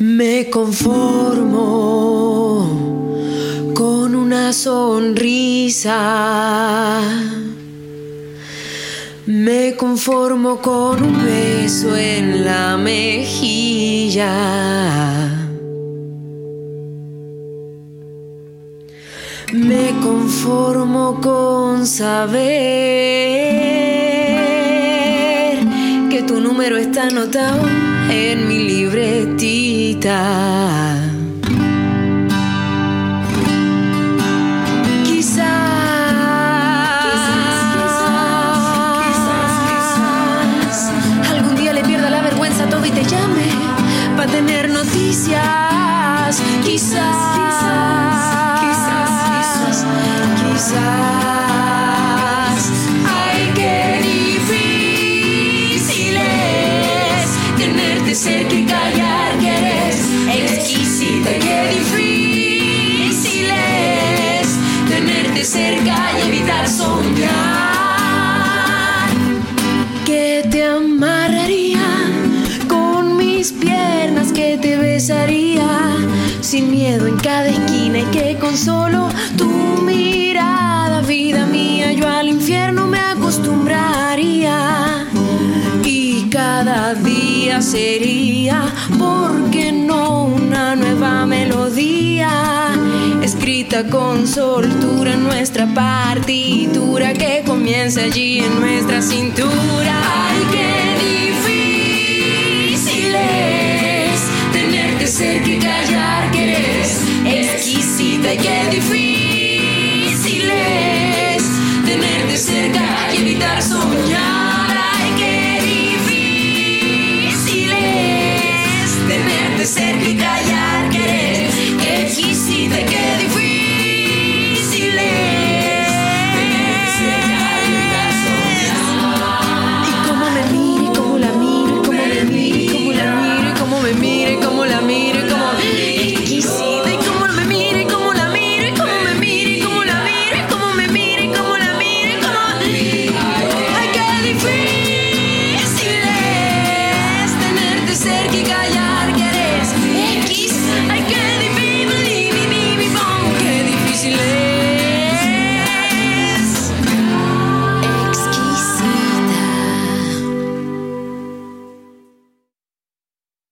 Me conformo con una sonrisa. Me conformo con un beso en la mejilla. Me conformo con saber que tu número está anotado en mi libretita. Quizás, para tener noticias. Quizás, quizás, quizás, quizás. Sin miedo en cada esquina y que con solo tu mirada, vida mía, yo al infierno me acostumbraría. Y cada día sería, porque no una nueva melodía, escrita con soltura en nuestra partitura que comienza allí en nuestra cintura. again.